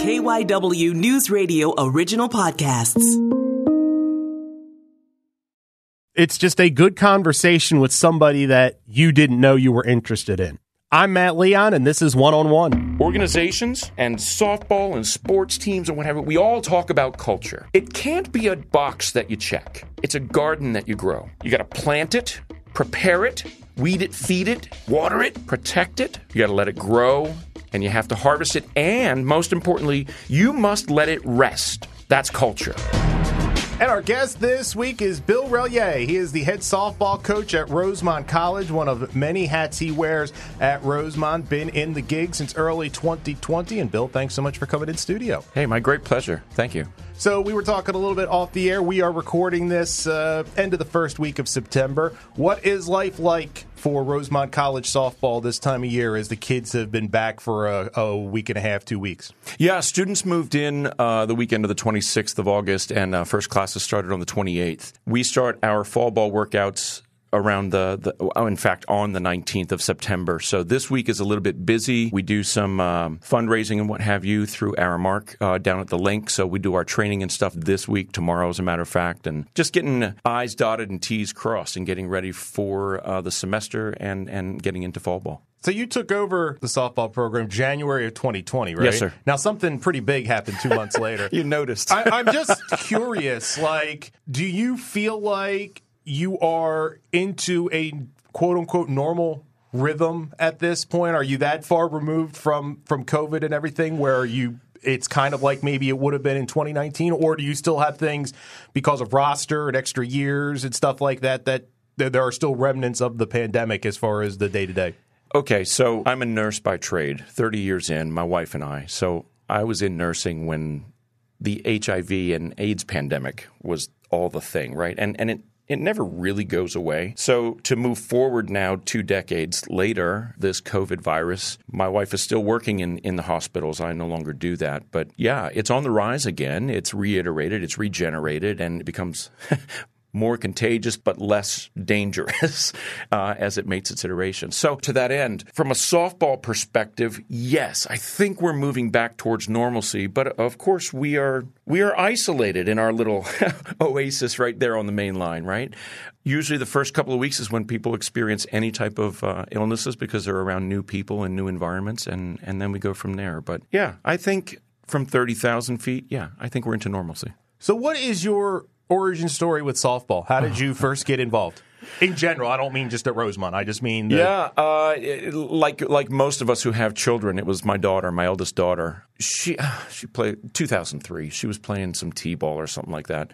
KYW News Radio original podcasts. It's just a good conversation with somebody that you didn't know you were interested in. I'm Matt Leon, and this is One on One. Organizations and softball and sports teams and whatever, we all talk about culture. It can't be a box that you check, it's a garden that you grow. You got to plant it, prepare it, weed it, feed it, water it, protect it. You got to let it grow, and you have to harvest it. And most importantly, you must let it rest. That's culture. And our guest this week is Bill Relyea. He is the head softball coach at Rosemont College, one of many hats he wears at Rosemont. Been in the gig since early 2020. And Bill, thanks so much for coming in studio. Hey, my great pleasure. Thank you. So we were talking a little bit off the air. We are recording this uh, end of the first week of September. What is life like for Rosemont College softball this time of year as the kids have been back for a, a week and a half, two weeks? Yeah, students moved in uh, the weekend of the 26th of August, and uh, first classes started on the 28th. We start our fall ball workouts around the, the oh, in fact, on the 19th of September. So this week is a little bit busy. We do some um, fundraising and what have you through Aramark uh, down at the Linc. So we do our training and stuff this week, tomorrow, as a matter of fact, and just getting I's dotted and T's crossed and getting ready for uh, the semester and, and getting into fall ball. So you took over the softball program January of 2020, right? Yes, sir. Now something pretty big happened two months later. you noticed. I, I'm just curious. Like, do you feel like you are into a quote unquote normal rhythm at this point? Are you that far removed from from COVID and everything where you it's kind of like maybe it would have been in 2019 or do you still have things because of roster and extra years and stuff like that that there are still remnants of the pandemic as far as the day to day? Okay, so I'm a nurse by trade, 30 years in, my wife and I. So I was in nursing when the HIV and AIDS pandemic was all the thing, right? And and it it never really goes away. So to move forward now, two decades later, this COVID virus, my wife is still working in, in the hospitals. I no longer do that. But yeah, it's on the rise again. It's reiterated, it's regenerated, and it becomes more contagious but less dangerous uh, as it makes its iteration. So, to that end, from a softball perspective, yes, I think we're moving back towards normalcy. But of course, we are we are isolated in our little oasis right there on the main line. Right. Usually, the first couple of weeks is when people experience any type of uh, illnesses because they're around new people and new environments, and and then we go from there. But yeah, I think from thirty thousand feet, yeah, I think we're into normalcy. So, what is your origin story with softball? How did you first get involved? In general, I don't mean just at Rosemont. I just mean the- yeah, uh, like like most of us who have children, it was my daughter, my eldest daughter. She she played 2003. She was playing some t-ball or something like that,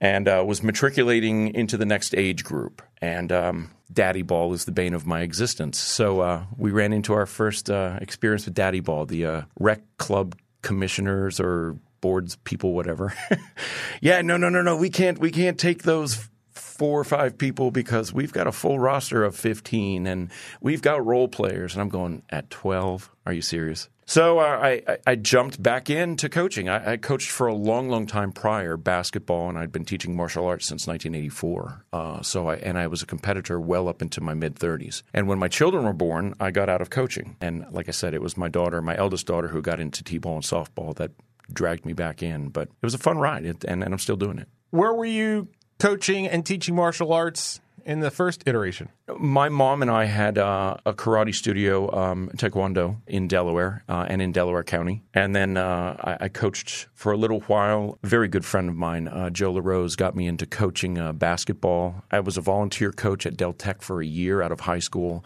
and uh, was matriculating into the next age group. And um, daddy ball is the bane of my existence. So uh, we ran into our first uh, experience with daddy ball. The uh, rec club commissioners or boards people, whatever. yeah, no, no, no, no. We can't. We can't take those four or five people because we've got a full roster of 15 and we've got role players. And I'm going at 12. Are you serious? So uh, I, I, I, jumped back into coaching. I, I, coached for a long, long time prior basketball, and I'd been teaching martial arts since 1984. Uh, so I and I was a competitor well up into my mid 30s. And when my children were born, I got out of coaching. And like I said, it was my daughter, my eldest daughter, who got into t-ball and softball that dragged me back in. But it was a fun ride, and, and I'm still doing it. Where were you coaching and teaching martial arts in the first iteration? My mom and I had uh, a karate studio, um, Taekwondo, in Delaware uh, and in Delaware County. And then uh, I, I, coached for a little while. A very good friend of mine, uh, Joe LaRose, got me into coaching uh, basketball. I was a volunteer coach at Del Tech for a year out of high school.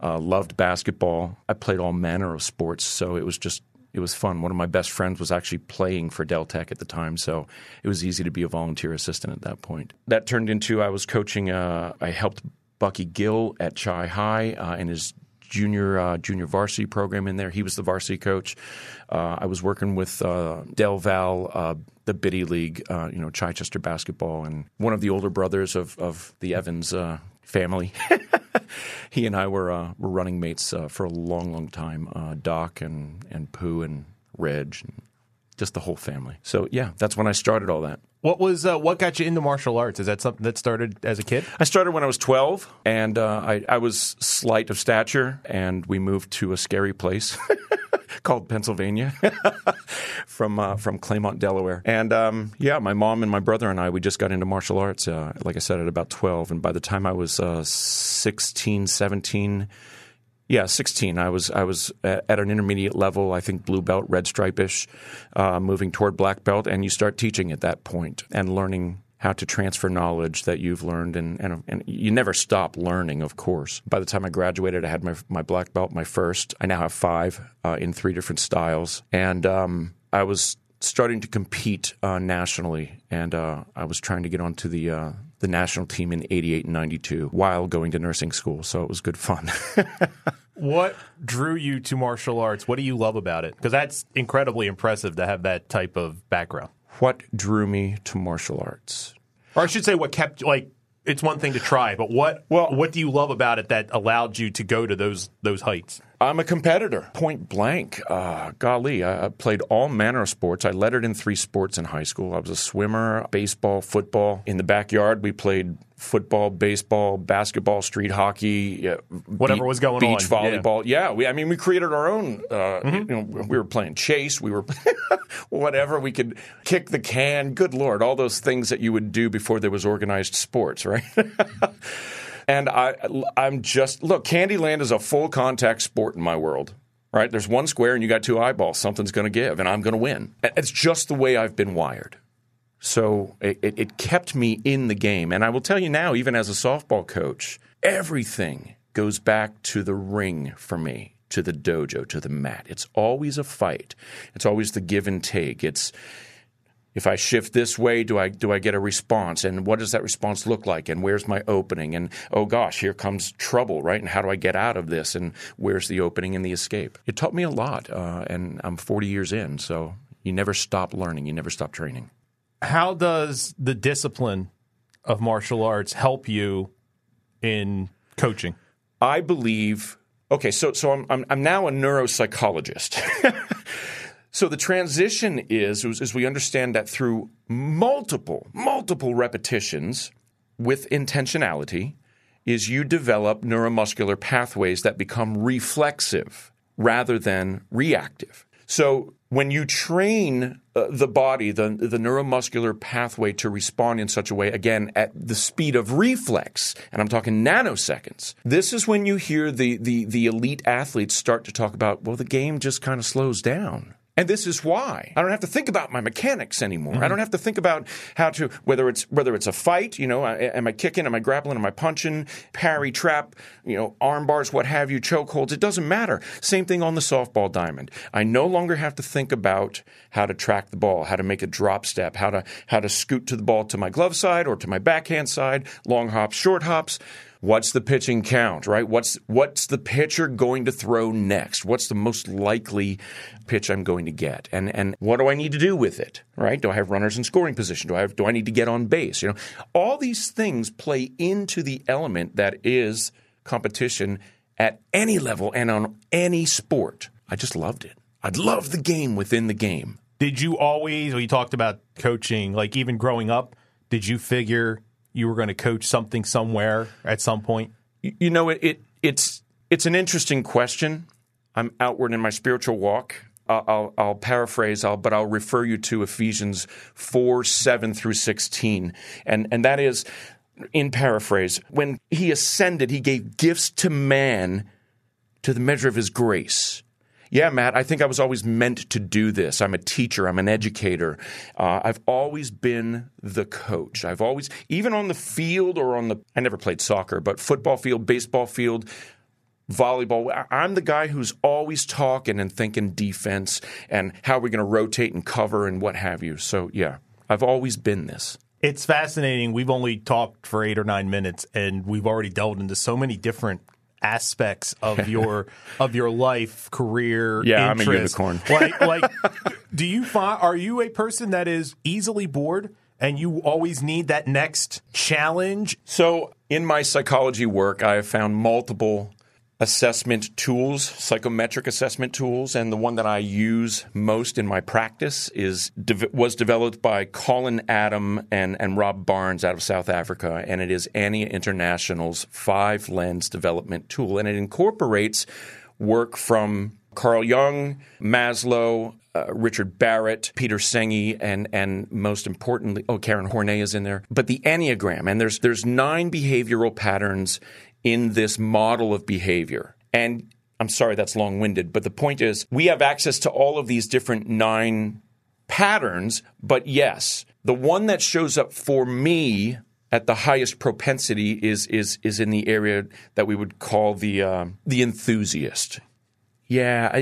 Uh, loved basketball. I played all manner of sports, so it was just it was fun. One of my best friends was actually playing for Del Tech at the time, so it was easy to be a volunteer assistant at that point. That turned into I was coaching. Uh, I helped Bucky Gill at Chi High uh, in his junior uh, junior varsity program in there. He was the varsity coach. Uh, I was working with uh, Del Val, uh, the Biddy League, uh, you know, Chichester basketball, and one of the older brothers of of the Evans uh, family. he and I were uh, were running mates uh, for a long, long time. Uh, Doc and and Pooh and Reg and just the whole family. So yeah, that's when I started all that. What was uh, what got you into martial arts? Is that something that started as a kid? I started when I was 12, and uh, I, I was slight of stature, and we moved to a scary place called Pennsylvania from uh, from Claymont, Delaware. And um, yeah, my mom and my brother and I, we just got into martial arts, uh, like I said, at about 12. And by the time I was uh, 16, 17, yeah, sixteen. I was I was at an intermediate level. I think blue belt, red stripe-ish, uh, moving toward black belt, and you start teaching at that point and learning how to transfer knowledge that you've learned, and, and, and you never stop learning, of course. By the time I graduated, I had my my black belt, my first. I now have five uh, in three different styles, and um, I was starting to compete uh, nationally, and uh, I was trying to get onto the uh, the national team in '88 and '92 while going to nursing school. So it was good fun. what drew you to martial arts? What do you love about it? Because that's incredibly impressive to have that type of background. What drew me to martial arts? Or I should say, what kept like it's one thing to try, but what well, what do you love about it that allowed you to go to those those heights? I'm a competitor, point blank. Uh, golly, I, played all manner of sports. I lettered in three sports in high school. I was a swimmer, baseball, football. In the backyard, we played football, baseball, basketball, street hockey, whatever beach, was going beach on. Beach volleyball. Yeah, yeah we, I mean, we created our own. Uh, mm-hmm. you know, we were playing chase. We were whatever. We could kick the can. Good lord, all those things that you would do before there was organized sports, right? And I, I'm just look. Candyland is a full contact sport in my world. Right? There's one square and you got two eyeballs. Something's going to give, and I'm going to win. It's just the way I've been wired. So it, it, it kept me in the game. And I will tell you now, even as a softball coach, everything goes back to the ring for me to the dojo, to the mat. It's always a fight. It's always the give and take. It's if I shift this way, do I do I get a response? And what does that response look like? And where's my opening? And oh gosh, here comes trouble, right? And how do I get out of this? And where's the opening and the escape? It taught me a lot, uh, and I'm 40 years in, so you never stop learning, you never stop training. How does the discipline of martial arts help you in coaching? I believe. Okay, so so I'm I'm, I'm now a neuropsychologist. So the transition is, as we understand that through multiple, multiple repetitions with intentionality, is you develop neuromuscular pathways that become reflexive rather than reactive. So when you train uh, the body, the, the neuromuscular pathway to respond in such a way, again, at the speed of reflex, and I'm talking nanoseconds, this is when you hear the, the, the elite athletes start to talk about, well, the game just kind of slows down. And this is why I don't have to think about my mechanics anymore. Mm-hmm. I don't have to think about how to whether it's whether it's a fight. You know, am I kicking? Am I grappling? Am I punching? Parry, trap. You know, arm bars, what have you, chokeholds. It doesn't matter. Same thing on the softball diamond. I no longer have to think about how to track the ball, how to make a drop step, how to how to scoot to the ball to my glove side or to my backhand side, long hops, short hops. What's the pitching count, right? What's what's the pitcher going to throw next? What's the most likely pitch I'm going to get? And and what do I need to do with it? Right? Do I have runners in scoring position? Do I have do I need to get on base? You know, all these things play into the element that is competition at any level and on any sport. I just loved it. I love the game within the game. Did you always, when you talked about coaching, like even growing up, did you figure you were going to coach something somewhere at some point? You know, it, it it's it's an interesting question. I'm outward in my spiritual walk. I'll, I'll, paraphrase, I'll, but I'll refer you to Ephesians 4 7 through 16. And, and that is, in paraphrase, when he ascended, he gave gifts to man to the measure of his grace. Yeah, Matt, I think I was always meant to do this. I'm a teacher, I'm an educator. Uh, I've always been the coach. I've always, even on the field or on the, I never played soccer, but football field, baseball field, volleyball. I'm the guy who's always talking and thinking defense and how we're going to rotate and cover and what have you. So, yeah, I've always been this. It's fascinating. We've only talked for eight or nine minutes, and we've already delved into so many different aspects of your of your life, career. Yeah, interest. I'm a unicorn. like, like, do you find are you a person that is easily bored? And you always need that next challenge. So, in my psychology work, I have found multiple assessment tools, psychometric assessment tools, and the one that I use most in my practice is was developed by Colin Adam and, and Rob Barnes out of South Africa, and it is Annia International's five lens development tool, and it incorporates work from Carl Jung, Maslow, uh, Richard Barrett, Peter Senge, and and most importantly, oh, Karen Horney is in there. But the Enneagram, and there's there's nine behavioral patterns in this model of behavior. And I'm sorry that's long winded, but the point is we have access to all of these different nine patterns. But yes, the one that shows up for me at the highest propensity is is is in the area that we would call the uh, the enthusiast. Yeah,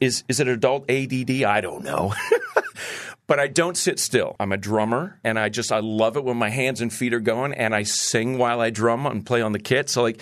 is is it adult ADD? I don't know. but I don't sit still. I'm a drummer and I just I love it when my hands and feet are going and I sing while I drum and play on the kit. So like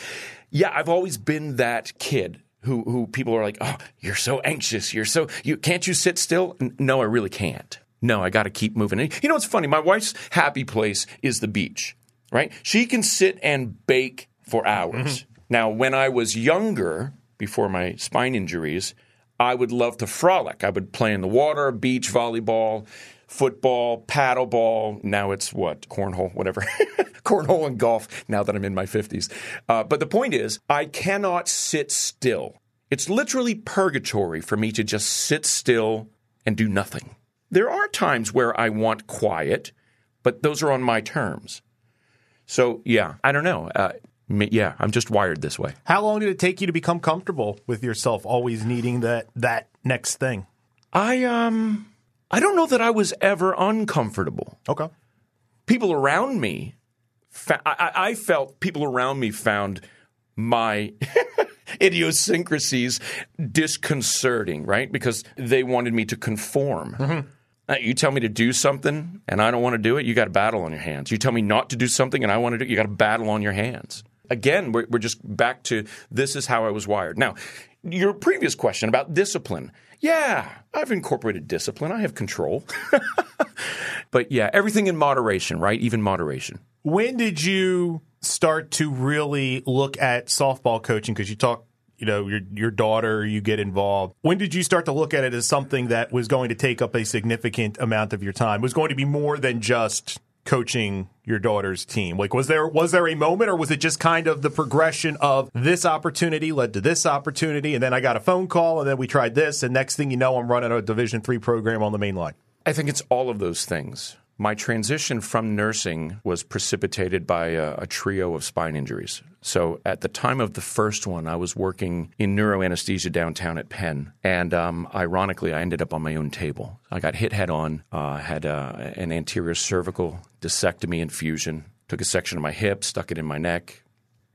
yeah, I've always been that kid who who people are like, "Oh, you're so anxious. You're so you can't you sit still?" No, I really can't. No, I got to keep moving. And You know what's funny? My wife's happy place is the beach, right? She can sit and bake for hours. Mm-hmm. Now, when I was younger, before my spine injuries, I would love to frolic. I would play in the water, beach volleyball, football, paddleball. Now it's what? Cornhole, whatever. Cornhole and golf now that I'm in my 50s. Uh, but the point is, I cannot sit still. It's literally purgatory for me to just sit still and do nothing. There are times where I want quiet, but those are on my terms. So, yeah, I don't know. Uh, yeah, I'm just wired this way. How long did it take you to become comfortable with yourself always needing that that next thing? I um I don't know that I was ever uncomfortable. Okay. People around me fa- I, I felt people around me found my idiosyncrasies disconcerting, right? Because they wanted me to conform. Mm-hmm. Uh, you tell me to do something and I don't want to do it, you got a battle on your hands. You tell me not to do something and I want to do it, you got a battle on your hands again, we're, we're just back to this is how I was wired. Now, your previous question about discipline. Yeah, I've incorporated discipline. I have control. but yeah, everything in moderation, right? Even moderation. When did you start to really look at softball coaching? Because you talk, you know, your your daughter, you get involved. When did you start to look at it as something that was going to take up a significant amount of your time? It was going to be more than just coaching your daughter's team? Like was there was there a moment or was it just kind of the progression of this opportunity led to this opportunity and then I got a phone call and then we tried this and next thing you know I'm running a division 3 program on the main line? I think it's all of those things. My transition from nursing was precipitated by a, a, trio of spine injuries. So at the time of the first one, I was working in neuroanesthesia downtown at Penn, and um, ironically, I ended up on my own table. I got hit head on, uh, had uh, an anterior cervical discectomy and fusion, took a section of my hip, stuck it in my neck,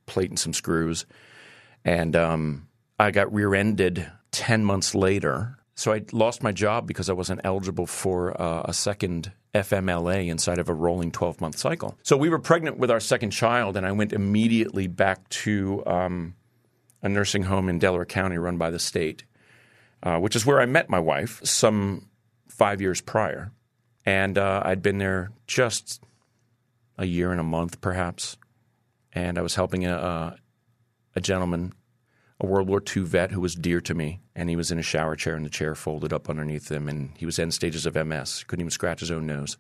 plate and some screws, and um, I got rear-ended ten months later. So I lost my job because I wasn't eligible for uh, a second FMLA inside of a rolling 12 month cycle. So we were pregnant with our second child, and I went immediately back to um, a nursing home in Delaware County run by the state, uh, which is where I met my wife some five years prior. And uh, I'd been there just a year and a month, perhaps. And I was helping a, a gentleman a World War II vet who was dear to me, and he was in a shower chair, and the chair folded up underneath him, and he was end stages of MS. Couldn't even scratch his own nose.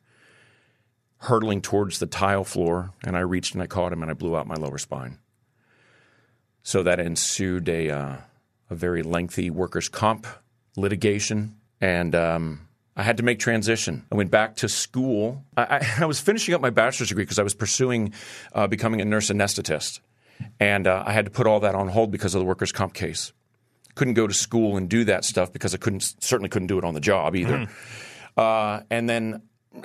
Hurtling towards the tile floor, and I reached and I caught him, and I blew out my lower spine. So that ensued a uh, a very lengthy workers' comp litigation, and um, I had to make transition. I went back to school. I, I, was finishing up my bachelor's degree because I was pursuing uh, becoming a nurse anesthetist. And uh, I had to put all that on hold because of the workers' comp case. Couldn't go to school and do that stuff because I couldn't certainly couldn't do it on the job either. Mm. Uh, and then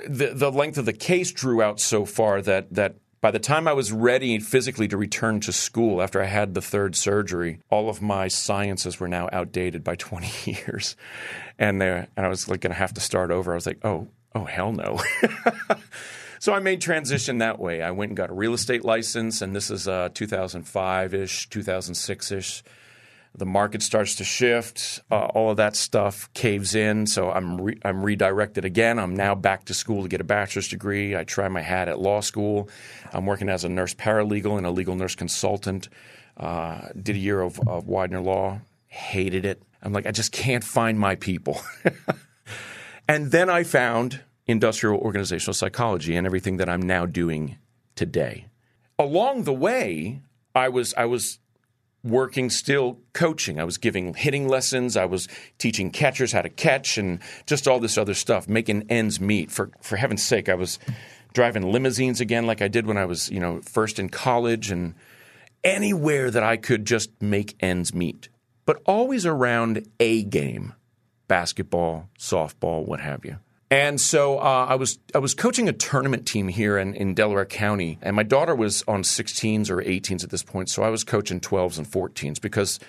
the the length of the case drew out so far that that by the time I was ready physically to return to school after I had the third surgery, all of my sciences were now outdated by 20 years, and there and I was like going to have to start over. I was like, oh oh hell no. So I made transition that way. I went and got a real estate license, and this is uh, 2005 ish, 2006 ish. The market starts to shift. Uh, all of that stuff caves in. So I'm re- I'm redirected again. I'm now back to school to get a bachelor's degree. I try my hat at law school. I'm working as a nurse paralegal and a legal nurse consultant. Uh, did a year of, of Widener Law, hated it. I'm like, I just can't find my people. and then I found industrial organizational psychology and everything that I'm now doing today. Along the way, I was I was working still coaching. I was giving hitting lessons. I was teaching catchers how to catch and just all this other stuff, making ends meet. For for heaven's sake, I was driving limousines again like I did when I was, you know, first in college and anywhere that I could just make ends meet. But always around a game. Basketball, softball, what have you. And so uh, I was I was coaching a tournament team here in, in Delaware County, and my daughter was on 16s or 18s at this point, so I was coaching 12s and 14s because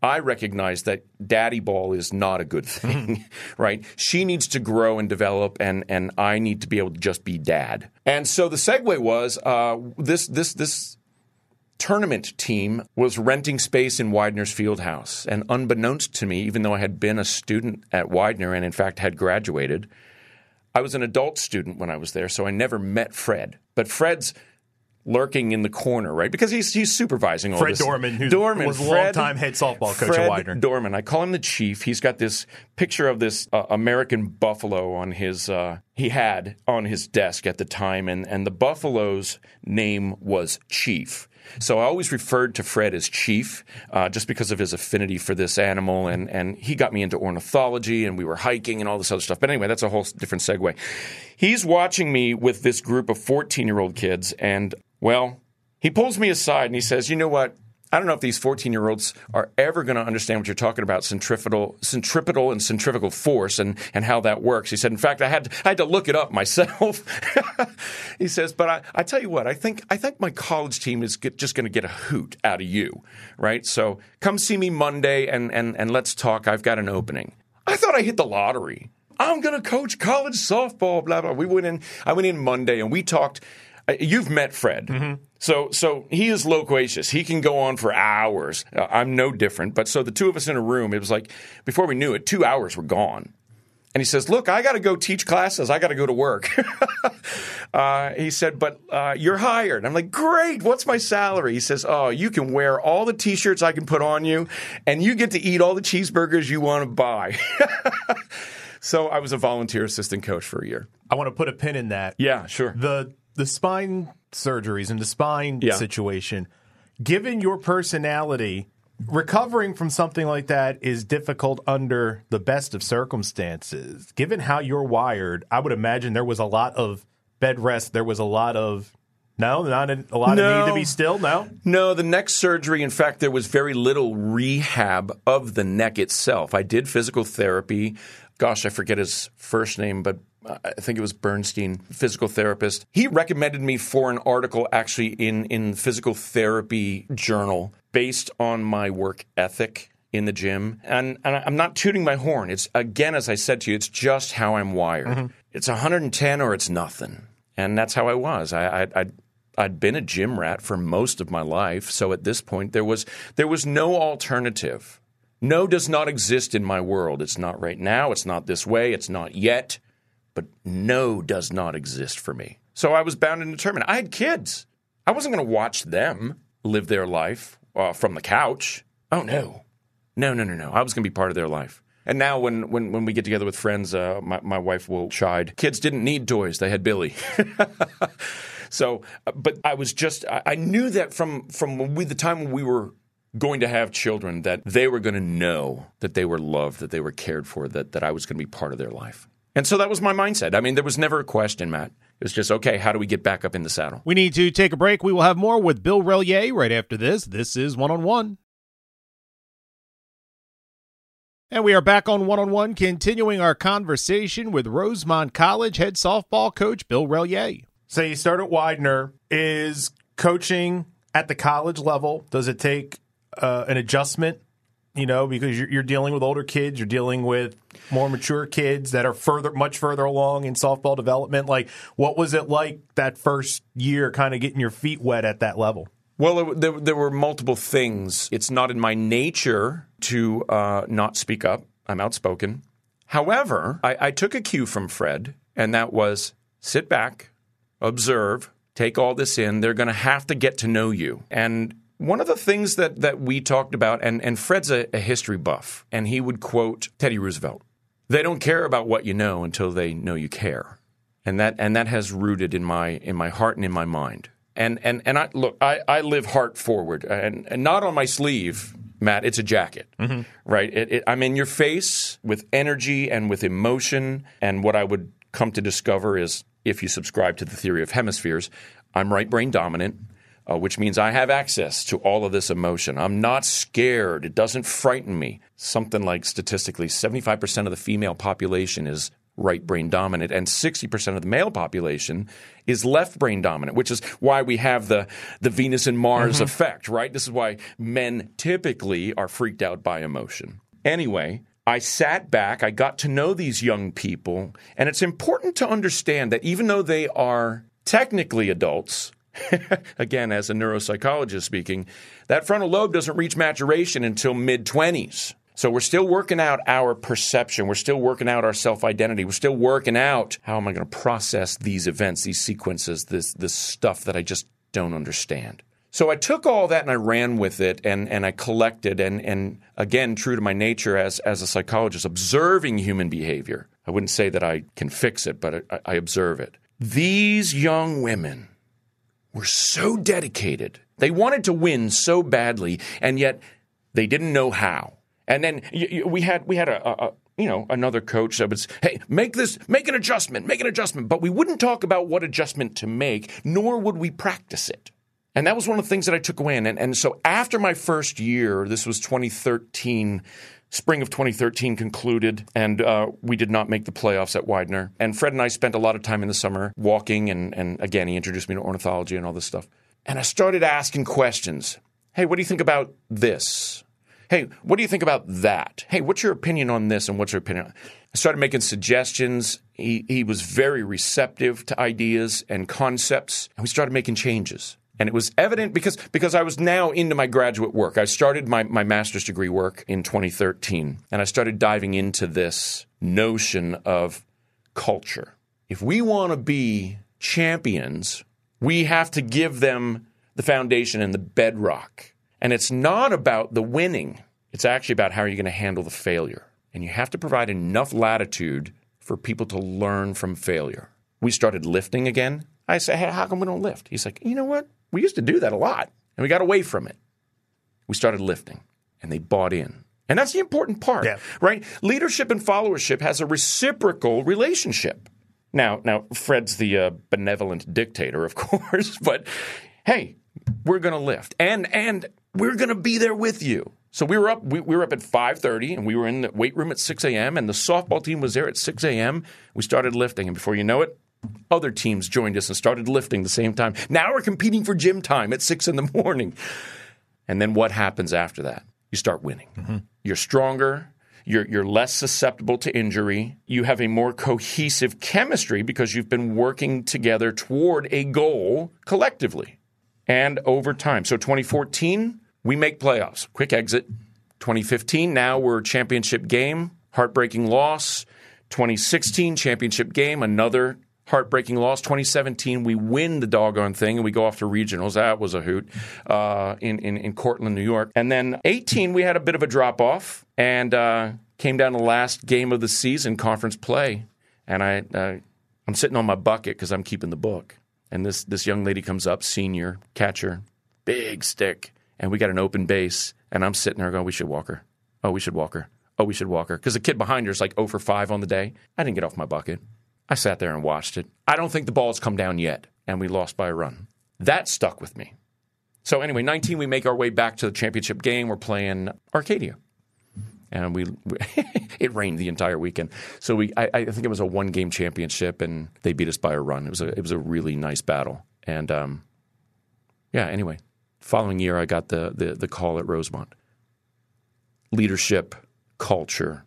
I recognize that daddy ball is not a good thing, right? She needs to grow and develop, and and I need to be able to just be dad. And so the segue was uh, this this this tournament team was renting space in Widener's field house, and unbeknownst to me, even though I had been a student at Widener and in fact had graduated I was an adult student when I was there, so I never met Fred. But Fred's lurking in the corner, right? Because he's he's supervising all Fred this. Dorman, who Dorman, was a longtime head softball coach Fred at Widener. Dorman. I call him the chief. He's got this picture of this uh, American buffalo on his uh, he had on his desk at the time, and and the buffalo's name was Chief. So I always referred to Fred as Chief, uh, just because of his affinity for this animal, and and he got me into ornithology, and we were hiking and all this other stuff. But anyway, that's a whole different segue. He's watching me with this group of fourteen year old kids, and well, he pulls me aside and he says, "You know what? I don't know if these 14 year olds are ever going to understand what you're talking about centripetal, centripetal and centrifugal force and, and how that works. He said, in fact, I had, I had to look it up myself. he says, but I, I tell you what, I think, I think my college team is get, just going to get a hoot out of you, right? So come see me Monday and, and, and let's talk. I've got an opening. I thought I hit the lottery. I'm going to coach college softball, blah, blah. We went in, I went in Monday and we talked. Uh, You've met Fred. Mm-hmm. So, so he is loquacious. He can go on for hours. Uh, I'm no different. But so the two of us in a room, it was like before we knew it, two hours were gone. And he says, "Look, I got to go teach classes. I got to go to work." uh, he said, "But uh, you're hired." I'm like, "Great. What's my salary?" He says, "Oh, you can wear all the T-shirts I can put on you, and you get to eat all the cheeseburgers you want to buy." so I was a volunteer assistant coach for a year. I want to put a pin in that. Yeah, sure. The the spine surgeries and the spine Yeah. situation, given your personality, recovering from something like that is difficult under the best of circumstances. Given how you're wired, I would imagine there was a lot of bed rest. There was a lot of no, not a, a lot of need to be still. No, No, the neck surgery, in fact, there was very little rehab of the neck itself. I did physical therapy. Gosh, I forget his first name, but I think it was Bernstein, physical therapist. He recommended me for an article actually in, in Physical Therapy Journal based on my work ethic in the gym. And, and I'm not tooting my horn. It's, again, as I said to you, it's just how I'm wired. Mm-hmm. It's 110 or it's nothing. And that's how I was. I, I, I I'd been a gym rat for most of my life, so at this point there was there was no alternative. No does not exist in my world. It's not right now, it's not this way, it's not yet, but no does not exist for me. So I was bound and determined. I had kids. I wasn't going to watch them live their life uh, from the couch. Oh no. No, no, no, no. I was going to be part of their life. And now, when, when, when we get together with friends, uh, my, my wife will chide. Kids didn't need toys, they had Billy. So, uh, but I was just I, I knew that from from the time we were going to have children that they were going to know that they were loved, that they were cared for, that that I was going to be part of their life. And so that was my mindset. I mean, there was never a question, Matt. It was just okay. How do we get back up in the saddle? We need to take a break. We will have more with Bill Relyea right after this. This is One on One. And we are back on One on One, continuing our conversation with Rosemont College head softball coach Bill Relyea. So you start at Widener. Is coaching at the college level? Does it take uh, an adjustment? You know, because you're, you're dealing with older kids, you're dealing with more mature kids that are further, much further along in softball development. Like, what was it like that first year, kind of getting your feet wet at that level? Well, it, there, there were multiple things. It's not in my nature to uh, not speak up. I'm outspoken. However, I, I took a cue from Fred, and that was sit back, observe, take all this in. They're going to have to get to know you. And one of the things that, that we talked about, and, and Fred's a, a history buff, and he would quote Teddy Roosevelt They don't care about what you know until they know you care. And that, and that has rooted in my, in my heart and in my mind. And, and, and I, look, I, I live heart forward, and, and not on my sleeve, Matt, it's a jacket, mm-hmm. right? It, it, I'm in your face with energy and with emotion. And what I would come to discover is if you subscribe to the theory of hemispheres, I'm right brain dominant uh, which means I have access to all of this emotion. I'm not scared. It doesn't frighten me. Something like statistically, 75% of the female population is right brain dominant, and 60% of the male population is left brain dominant, which is why we have the, the Venus and Mars mm-hmm. effect, right? This is why men typically are freaked out by emotion. Anyway, I sat back, I got to know these young people, and it's important to understand that even though they are technically adults, again, as a neuropsychologist speaking, that frontal lobe doesn't reach maturation until mid 20s. So we're still working out our perception. We're still working out our self identity. We're still working out how am I going to process these events, these sequences, this, this stuff that I just don't understand. So I took all that and I ran with it and, and I collected and, and again, true to my nature as, as a psychologist, observing human behavior. I wouldn't say that I can fix it, but I, I observe it. These young women were so dedicated. They wanted to win so badly, and yet they didn't know how. And then we had we had a, a you know another coach that was hey make this make an adjustment make an adjustment but we wouldn't talk about what adjustment to make nor would we practice it and that was one of the things that i took away and, and so after my first year this was 2013 spring of 2013 concluded, and uh, we did not make the playoffs at Widener. And Fred and I spent a lot of time in the summer walking, and, and again, he introduced me to ornithology and all this stuff. And I started asking questions. Hey, what do you think about this? Hey, what do you think about that? Hey, what's your opinion on this and what's your opinion? I started making suggestions. He, he was very receptive to ideas and concepts, and we started making changes. And it was evident because, because I was now into my graduate work. I started my, my master's degree work in 2013, and I started diving into this notion of culture. If we want to be champions, we have to give them the foundation and the bedrock. And it's not about the winning, it's actually about how are you going to handle the failure. And you have to provide enough latitude for people to learn from failure. We started lifting again. I say, hey, how come we don't lift? He's like, you know what? We used to do that a lot, and we got away from it. We started lifting, and they bought in. And that's the important part, yeah. right? Leadership and followership has a reciprocal relationship. Now, now Fred's the uh, benevolent dictator, of course, but hey, we're going to lift, and and we're going to be there with you. So we were up. We, we were up at five thirty, and we were in the weight room at six a.m. And the softball team was there at six a.m. We started lifting, and before you know it, other teams joined us and started lifting the same time. Now we're competing for gym time at six in the morning. And then what happens after that? You start winning. Mm-hmm. You're stronger. You're, you're less susceptible to injury. You have a more cohesive chemistry because you've been working together toward a goal collectively and over time. So 2014, we make playoffs. Quick exit. 2015, now we're championship game, heartbreaking loss. 2016 championship game, another heartbreaking loss. 2017, we win the doggone thing and we go off to regionals. That was a hoot uh, in, in, in Cortland, New York. And then 18, we had a bit of a drop off and uh, came down to the last game of the season, conference play. And I, uh, I'm sitting on my bucket because I'm keeping the book. And this, this young lady comes up, senior catcher, big stick, and we got an open base. And I'm sitting there going, we should walk her. Oh, we should walk her. Oh, we should walk her. Because the kid behind her is like 0 for 5 on the day. I didn't get off my bucket. I sat there and watched it. I don't think the ball's come down yet, and we lost by a run. That stuck with me. So anyway, 19, we make our way back to the championship game. We're playing Arcadia. And we, we it rained the entire weekend, so we I, I, think it was a one game championship, and they beat us by a run. It was a it was a really nice battle, and um, yeah. Anyway, following year, I got the the, the call at Rosemont. Leadership, culture,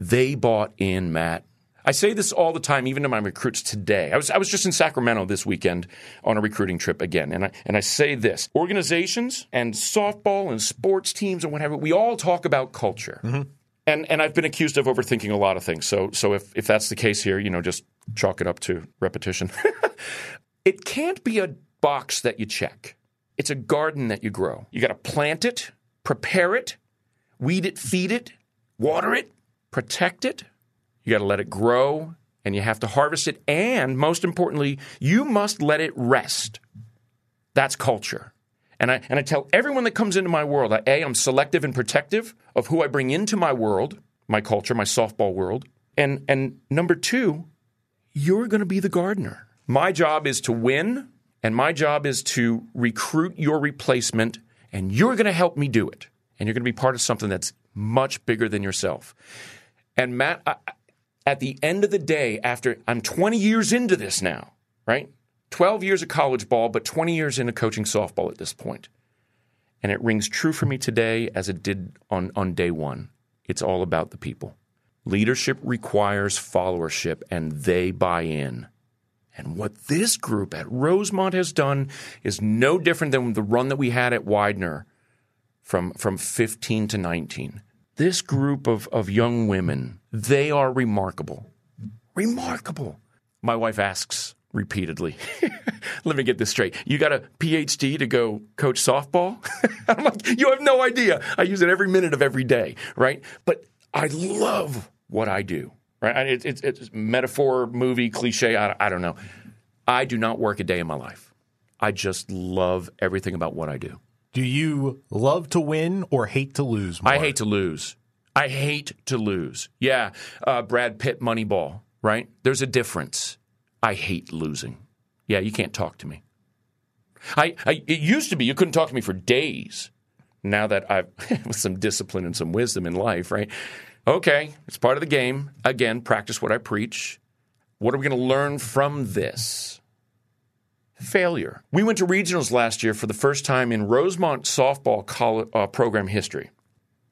they bought in Matt I say this all the time, even to my recruits today. I was, I was just in Sacramento this weekend on a recruiting trip again, and I, and I say this organizations and softball and sports teams and whatever, we all talk about culture. Mm-hmm. And, and I've been accused of overthinking a lot of things. So, so if, if that's the case here, you know, just chalk it up to repetition. it can't be a box that you check. it's a garden that you grow. You got to plant it, prepare it, weed it, feed it, water it, protect it. You got to let it grow and you have to harvest it. And most importantly, you must let it rest. That's culture. And I, and I tell everyone that comes into my world, A, I'm selective and protective of who I bring into my world, my culture, my softball world. And, and number two, you're going to be the gardener. My job is to win, and my job is to recruit your replacement, and you're going to help me do it. And you're going to be part of something that's much bigger than yourself. And Matt, I, at the end of the day, after I'm 20 years into this now, right? 12 years of college ball, but 20 years into coaching softball at this point. And it rings true for me today as it did on, on day one. It's all about the people. Leadership requires followership, and they buy in. And what this group at Rosemont has done is no different than the run that we had at Widener from, from 15 to 19. This group of, of young women, they are remarkable. Remarkable. My wife asks repeatedly, let me get this straight. You got a PhD to go coach softball? I'm like, you have no idea. I use it every minute of every day, right? But I love what I do, right? It's, it's, it's metaphor, movie, cliche, I, I don't know. I do not work a day in my life. I just love everything about what I do. Do you love to win or hate to lose? More? I hate to lose. I hate to lose. Yeah, uh, Brad Pitt, Moneyball, right? There's a difference. I hate losing. Yeah, you can't talk to me. I, I it used to be you couldn't talk to me for days. Now that I've with some discipline and some wisdom in life, right? Okay, it's part of the game. Again, practice what I preach. What are we going to learn from this? Failure. We went to regionals last year for the first time in Rosemont softball college, uh, program history.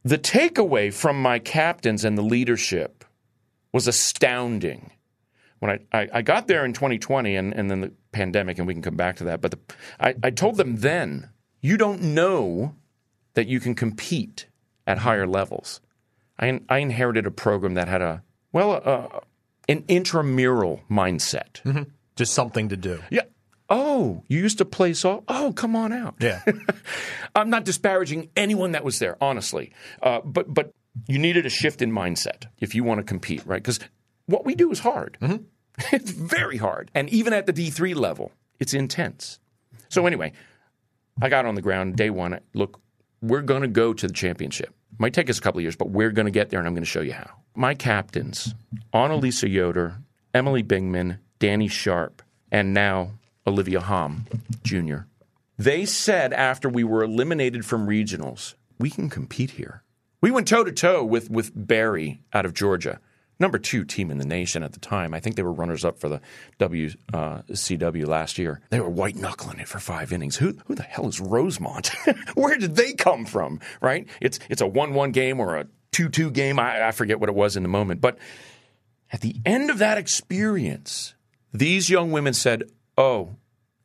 The takeaway from my captains and the leadership was astounding. When I, I, I got there in 2020 and, and then the pandemic, and we can come back to that, but the, I, I told them then, you don't know that you can compete at higher levels. I, I inherited a program that had a, well, uh, an intramural mindset. Mm-hmm. Just something to do. Yeah. Oh, you used to play soft? Oh, come on out. Yeah. I'm not disparaging anyone that was there, honestly. Uh, but but you needed a shift in mindset if you want to compete, right? Because what we do is hard. Mm-hmm. it's very hard, and even at the D3 level, it's intense. So anyway, I got on the ground day one. Look, we're going to go to the championship. Might take us a couple of years, but we're going to get there, and I'm going to show you how. My captains, Annalisa Yoder, Emily Bingman, Danny Sharp, and now Olivia Hom Jr. They said after we were eliminated from regionals, we can compete here. We went toe to toe with with Berry out of Georgia, number two team in the nation at the time. I think they were runners up for the WCW uh, last year. They were white knuckling it for five innings. Who who the hell is Rosemont? Where did they come from? Right? It's it's a one one game or a two two game. I, I forget what it was in the moment, but at the end of that experience, these young women said, oh,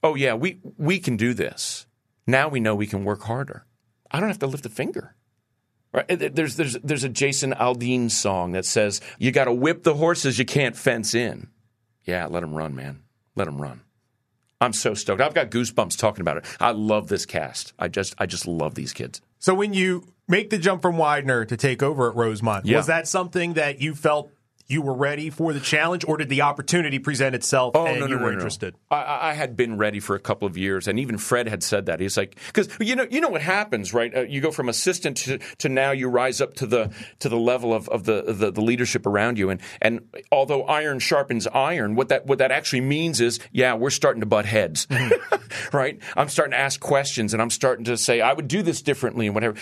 oh yeah, we we can do this. Now we know we can work harder. I don't have to lift a finger. Right? There's there's there's a Jason Aldean song that says you got to whip the horses you can't fence in. Yeah, let them run, man. Let them run. I'm so stoked. I've got goosebumps talking about it. I love this cast. I just I just love these kids. So when you make the jump from Widener to take over at Rosemont, Yeah. was that something that you felt you were ready for the challenge, or did the opportunity present itself Oh, and no, you no, were no, no. interested? I- I, I had been ready for a couple of years, and even Fred had said that. He's like, because you know, you know what happens, right? Uh, you go from assistant to, to now you rise up to the to the level of, of the, the the leadership around you, and and although iron sharpens iron, what that what that actually means is, yeah, we're starting to butt heads, right? I'm starting to ask questions, and I'm starting to say, I would do this differently, and whatever.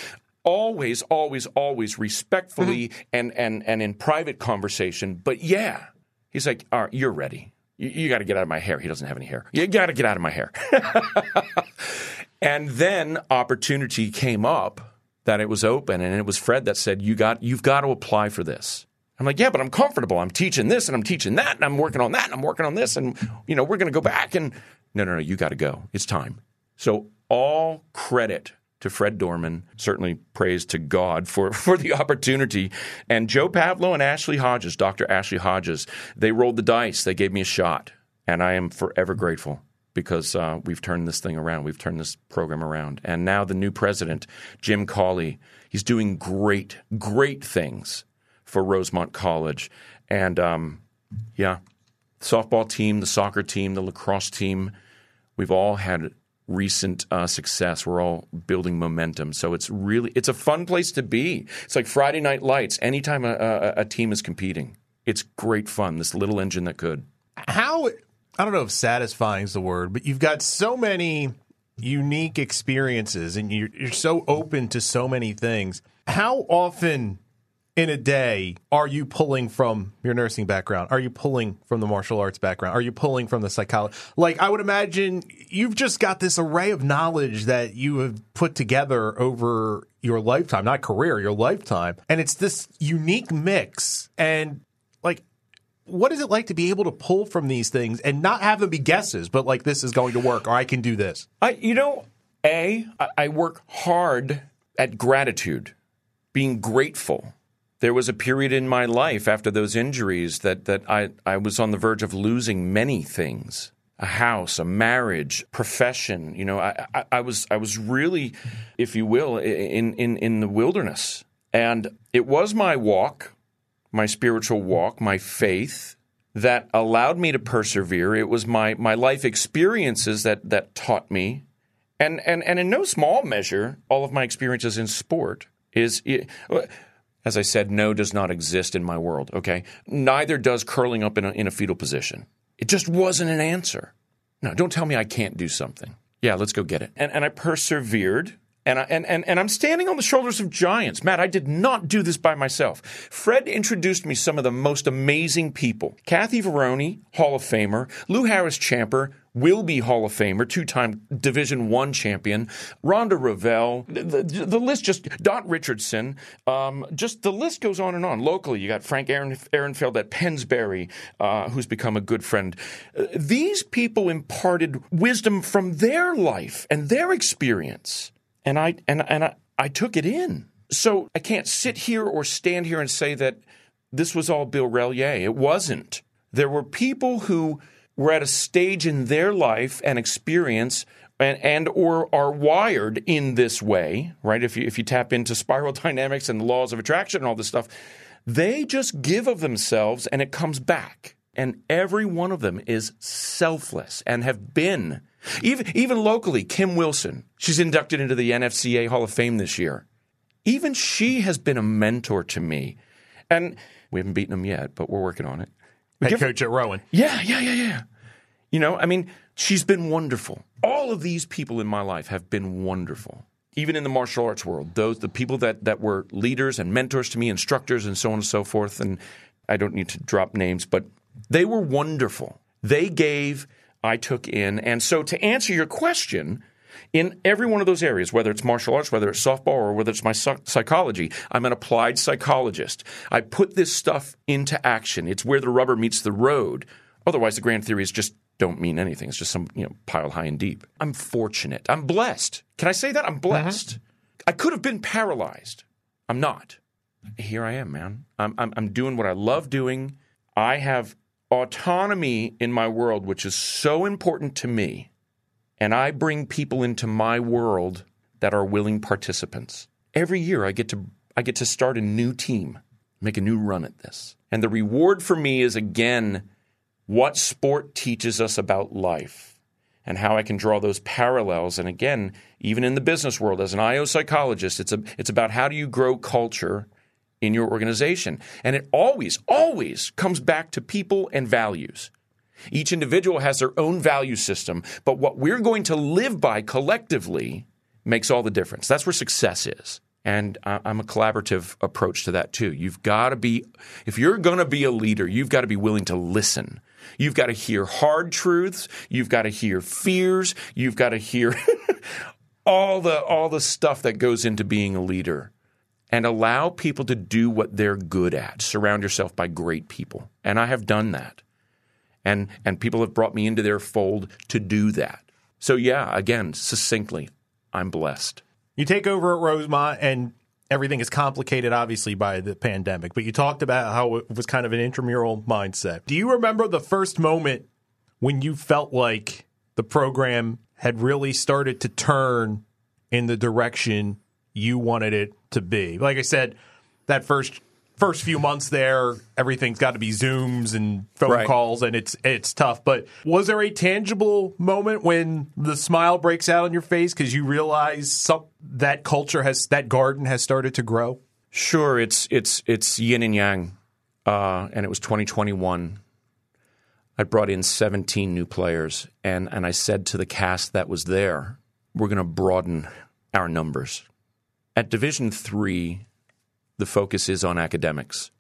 Always, always, always respectfully mm-hmm. and, and, and in private conversation. But yeah, he's like, all right, you're ready. You, you got to get out of my hair. He doesn't have any hair. You got to get out of my hair. and then opportunity came up that it was open, and it was Fred that said, "You got, you've got to apply for this." I'm like, "Yeah, but I'm comfortable. I'm teaching this, and I'm teaching that, and I'm working on that, and I'm working on this, and you know, we're going to go back." And no, no, no, you got to go. It's time. So all credit to Fred Dorman. Certainly praise to God for, for the opportunity. And Joe Pavlo and Ashley Hodges, Dr. Ashley Hodges, they rolled the dice. They gave me a shot. And I am forever grateful because uh, we've turned this thing around. We've turned this program around. And now the new president, Jim Cawley, he's doing great, great things for Rosemont College. And um, yeah, softball team, the soccer team, the lacrosse team, we've all had recent uh, success. We're all building momentum. So it's really it's a fun place to be. It's like Friday Night Lights. Anytime a, a, a team is competing, it's great fun. This little engine that could. How I don't know if satisfying is the word, but you've got so many unique experiences and you're, you're so open to so many things. How often in a day are you pulling from your nursing background? Are you pulling from the martial arts background? Are you pulling from the psychology? Like, I would imagine you've just got this array of knowledge that you have put together over your lifetime, not career, your lifetime. And it's this unique mix. And like, what is it like to be able to pull from these things and not have them be guesses, but like this is going to work or I can do this? I, you know, a I work hard at gratitude, being grateful. There was a period in my life after those injuries that that I, I was on the verge of losing many things. A house, a marriage, profession. You know, I, I, I was I was really, if you will, in, in in the wilderness. And it was my walk my spiritual walk, my faith that allowed me to persevere. It was my, my life experiences that, that taught me. And, and, and in no small measure, all of my experiences in sport is, as I said, no does not exist in my world, okay? Neither does curling up in a, in a fetal position. It just wasn't an answer. No, don't tell me I can't do something. Yeah, let's go get it. And, and I persevered and, I, and, and, and I'm standing on the shoulders of giants. Matt, I did not do this by myself. Fred introduced me some of the most amazing people. Kathy Veroni, Hall of Famer. Lou Harris Champer, will be Hall of Famer, two-time Division One champion, Rhonda Revelle. The, the, the, list just Dot Richardson. Um, just the list goes on and on. Locally, you got Frank Aaron, Ehrenfeld at Pennsbury, uh, who's become a good friend. Uh, these people imparted wisdom from their life and their experience and I and and I, I took it in. So I can't sit here or stand here and say that this was all Bill Relyea. It wasn't. There were people who were at a stage in their life and experience and, and or are wired in this way, right? If you if you tap into spiral dynamics and the laws of attraction and all this stuff, they just give of themselves and it comes back. And every one of them is selfless and have been even, even locally, Kim Wilson, she's inducted into the NFCA Hall of Fame this year. Even she has been a mentor to me. And we haven't beaten them yet, but we're working on it. Head Give, coach at Rowan. Yeah, yeah, yeah, yeah. You know, I mean, she's been wonderful. All of these people in my life have been wonderful. Even in the martial arts world, those the people that that were leaders and mentors to me, instructors and so on and so forth. And I don't need to drop names, but they were wonderful. They gave I took in. And so to answer your question, in every one of those areas, whether it's martial arts, whether it's softball, or whether it's my psychology, I'm an applied psychologist. I put this stuff into action. It's where the rubber meets the road. Otherwise, the grand theories just don't mean anything. It's just some you know pile high and deep. I'm fortunate. I'm blessed. Can I say that? I'm blessed. Uh-huh. I could have been paralyzed. I'm not. Here I am, man. I'm, I'm, I'm doing what I love doing. I have autonomy in my world, which is so important to me, and I bring people into my world that are willing participants. Every year I get to I get to start a new team, make a new run at this. And the reward for me is again what sport teaches us about life and how I can draw those parallels. And again, even in the business world, as an IO psychologist, it's a, it's about how do you grow culture in your organization. And it always, always comes back to people and values. Each individual has their own value system, but what we're going to live by collectively makes all the difference. That's where success is. And I'm a collaborative approach to that too. You've got to be, if you're going to be a leader, you've got to be willing to listen. You've got to hear hard truths. You've got to hear fears. You've got to hear all the, all the stuff that goes into being a leader and allow people to do what they're good at. Surround yourself by great people. And I have done that. And and people have brought me into their fold to do that. So yeah, again, succinctly, I'm blessed. You take over at Rosemont and everything is complicated obviously by the pandemic, but you talked about how it was kind of an intramural mindset. Do you remember the first moment when you felt like the program had really started to turn in the direction you wanted it to be. Like I said, that first first few months there, everything's got to be Zooms and phone Right. calls, and it's it's tough. But was there a tangible moment when the smile breaks out on your face because you realize some, that culture has that garden has started to grow? Sure, it's it's it's yin and yang, uh, and it was 2021. I brought in 17 new players, and and I said to the cast that was there, "We're going to broaden our numbers." At Division Three, the focus is on academics,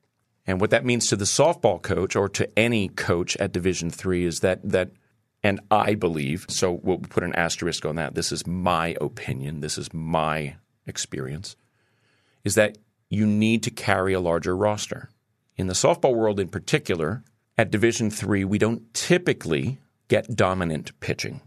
and what that means to the softball coach or to any coach at Division Three is that that. And I believe, so we'll put an asterisk on that. This is my opinion. This is my experience is that you need to carry a larger roster. In the softball world in particular, at Division 3, we don't typically get dominant pitching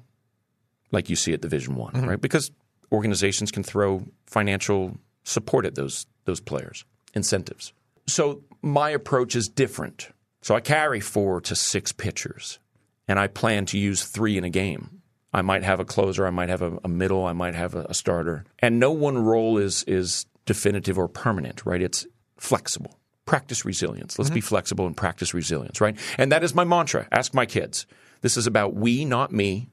like you see at Division 1, mm-hmm. right? Because organizations can throw financial support at those those players, incentives. So my approach is different. So I carry 4 to 6 pitchers and I plan to use 3 in a game. I might have a closer, I might have a, a middle, I might have a, a starter. And no one role is is definitive or permanent, right? It's flexible. Practice resilience. Let's be mm-hmm. flexible and practice resilience, right? And that is my mantra. Ask my kids. This is about we, not me.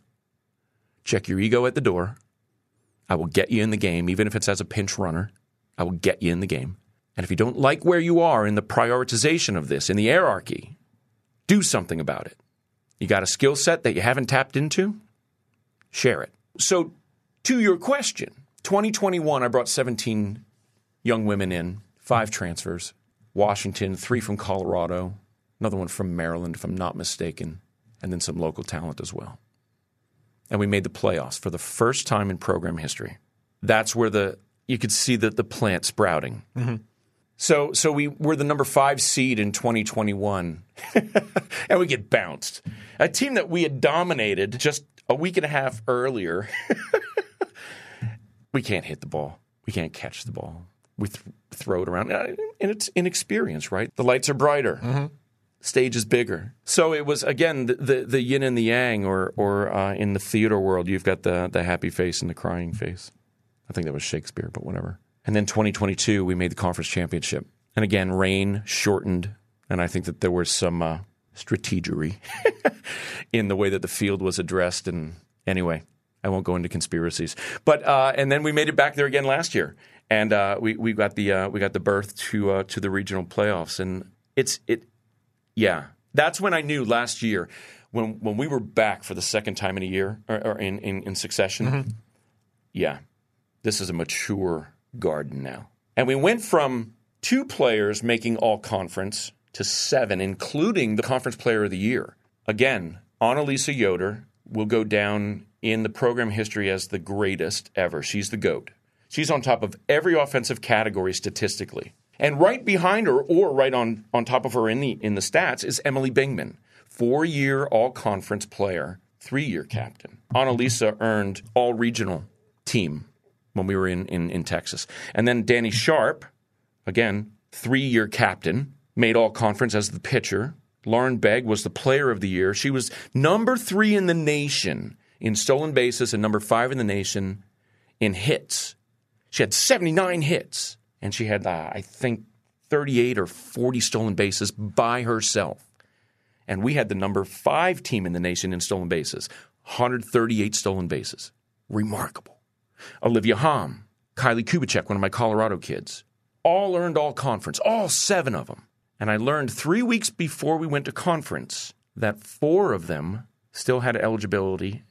Check your ego at the door. I will get you in the game, even if it's as a pinch runner. I will get you in the game. And if you don't like where you are in the prioritization of this, in the hierarchy, do something about it. You got a skill set that you haven't tapped into? Share it. So, to your question, 2021, I brought 17 young women in, five transfers, Washington, three from Colorado, another one from Maryland, if I'm not mistaken, and then some local talent as well. And we made the playoffs for the first time in program history. That's where the you could see the, the plant sprouting. So so we were the number five seed in 2021, and we get bounced. A team that we had dominated just a week and a half earlier. we can't hit the ball. We can't catch the ball. We th- throw it around, Uh, and it's inexperience, right? The lights are brighter, stage is bigger. So it was again the, the, the yin and the yang, or or uh, in the theater world, you've got the the happy face and the crying face. I think that was Shakespeare, but whatever. And then 2022, we made the conference championship, and again, rain shortened, and I think that there was some uh, strategery in the way that the field was addressed. And anyway, I won't go into conspiracies, but uh, and then we made it back there again last year, and uh, we we got the uh, we got the berth to uh, to the regional playoffs, and it's it, yeah, that's when I knew last year when when we were back for the second time in a year or, or in, in in succession. Yeah, this is a mature garden now, and we went from two players making all conference to seven, including the conference player of the year. Again, Annalisa Yoder will go down in the program history as the greatest ever. She's the GOAT. She's on top of every offensive category statistically. And right behind her, or right on, on top of her in the in the stats, is Emily Bingman, four-year all-conference player, three-year captain. Annalisa earned all-regional team when we were in, in, in Texas. And then Danny Sharp, again, three-year captain, made all conference as the pitcher. Lauren Begg was the player of the year. She was number three in the nation in stolen bases and number five in the nation in hits. She had 79 hits, and she had, uh, I think, 38 or 40 stolen bases by herself. And we had the number five team in the nation in stolen bases 138 stolen bases. Remarkable. Olivia Hom, Kylie Kubicek, one of my Colorado kids, all earned all conference, all seven of them. And I learned three weeks before we went to conference that four of them still had eligibility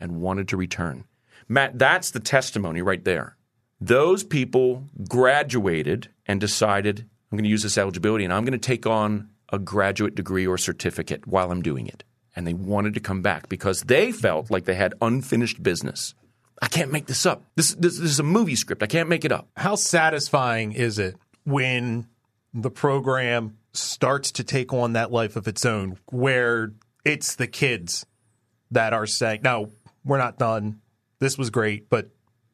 and wanted to return. Matt, that's the testimony right there. Those people graduated and decided, I'm going to use this eligibility and I'm going to take on a graduate degree or certificate while I'm doing it. And they wanted to come back because they felt like they had unfinished business. I can't make this up. This, this, this is a movie script. I can't make it up. How satisfying is it when the program starts to take on that life of its own, where it's the kids that are saying, "No, we're not done. This was great, but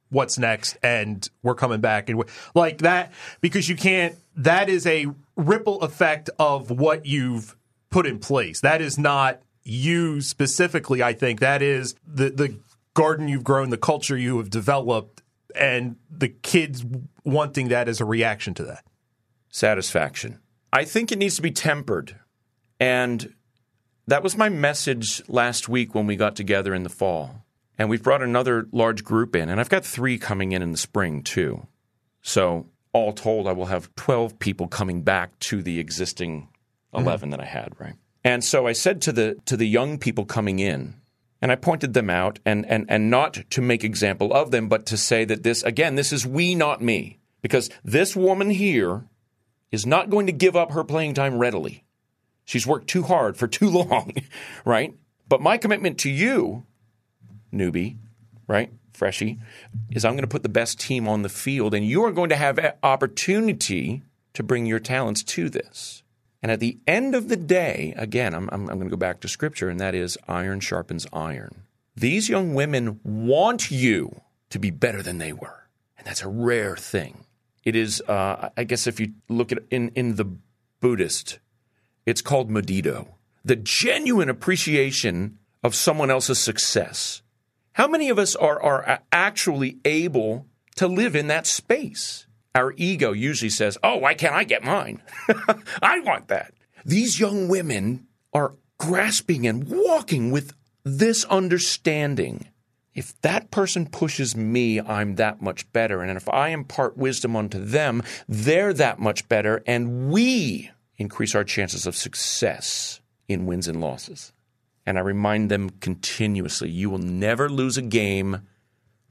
what's next?" And we're coming back, and like that because you can't. That is a ripple effect of what you've put in place. That is not you specifically, I think that is the the garden you've grown, the culture you have developed, and the kids wanting that as a reaction to that. Satisfaction. I think it needs to be tempered. And that was my message last week when we got together in the fall. And we've brought another large group in, and I've got three coming in in the spring too. So, all told, I will have 12 people coming back to the existing 11 mm-hmm. that I had, right? And so I said to the to the young people coming in, and I pointed them out and and and not to make example of them, but to say that this again, this is we, not me. Because this woman here is not going to give up her playing time readily. She's worked too hard for too long, right? But my commitment to you, newbie, right? Freshie, is I'm going to put the best team on the field, and you are going to have opportunity to bring your talents to this. And at the end of the day, again, I'm, I'm, I'm going to go back to scripture, and that is iron sharpens iron. These young women want you to be better than they were. And that's a rare thing. It is, uh, I guess, if you look at in in the Buddhist, it's called mudita, the genuine appreciation of someone else's success. How many of us are are actually able to live in that space? Our ego usually says, "Oh, why can't I get mine? I want that." These young women are grasping and walking with this understanding if that person pushes me, I'm that much better. And if I impart wisdom unto them, they're that much better. And we increase our chances of success in wins and losses. And I remind them continuously you will never lose a game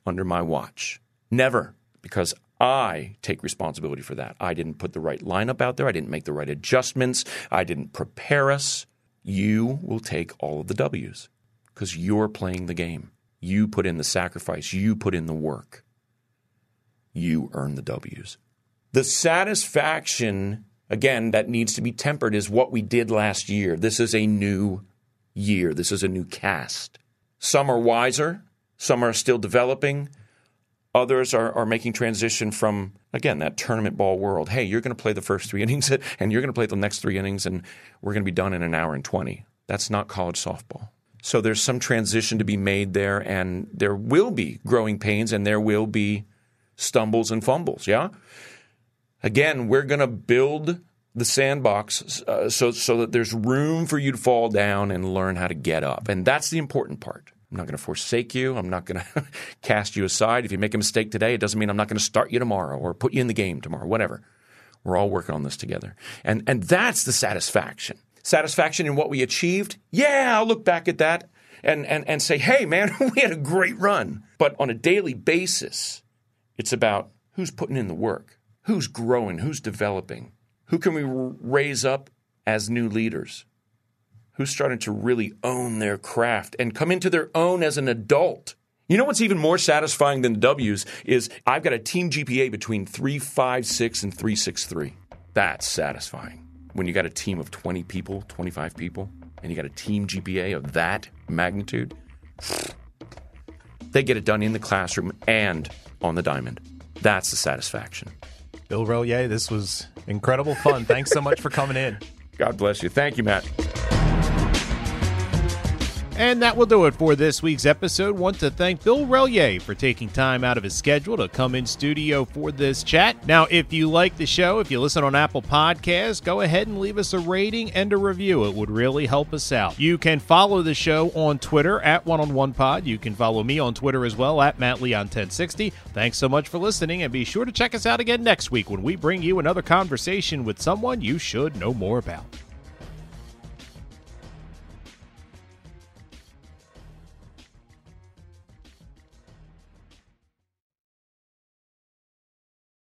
under my watch. Never. Because I take responsibility for that. I didn't put the right lineup out there. I didn't make the right adjustments. I didn't prepare us. You will take all of the W's because you're playing the game. You put in the sacrifice, you put in the work. You earn the W's. The satisfaction, again, that needs to be tempered is what we did last year. This is a new year, this is a new cast. Some are wiser, some are still developing. Others are, are making transition from, again, that tournament ball world. Hey, you're going to play the first three innings and you're going to play the next three innings and we're going to be done in an hour and 20. That's not college softball. So there's some transition to be made there, and there will be growing pains and there will be stumbles and fumbles. Yeah. Again, we're going to build the sandbox uh, so so that there's room for you to fall down and learn how to get up, and that's the important part. I'm not going to forsake you. I'm not going to cast you aside. If you make a mistake today, it doesn't mean I'm not going to start you tomorrow or put you in the game tomorrow. Whatever. We're all working on this together, and and that's the satisfaction satisfaction in what we achieved, yeah, I'll look back at that and, and, and say, hey, man, we had a great run. But on a daily basis, it's about who's putting in the work, who's growing, who's developing, who can we raise up as new leaders, who's starting to really own their craft and come into their own as an adult. You know what's even more satisfying than the W's is I've got a team GPA between 356 and 363. That's satisfying when you got a team of 20 people, 25 people, and you got a team GPA of that magnitude, they get it done in the classroom and on the diamond. That's the satisfaction. Bill Relyea, this was incredible fun. Thanks so much for coming in. God bless you. Thank you, Matt. And that will do it for this week's episode. Want to thank Bill Relyea for taking time out of his schedule to come in studio for this chat. Now, if you like the show, if you listen on Apple Podcasts, go ahead and leave us a rating and a review. It would really help us out. You can follow the show on Twitter at One on One Pod. You can follow me on Twitter as well at Matt Leon 1060. Thanks so much for listening, and be sure to check us out again next week when we bring you another conversation with someone you should know more about.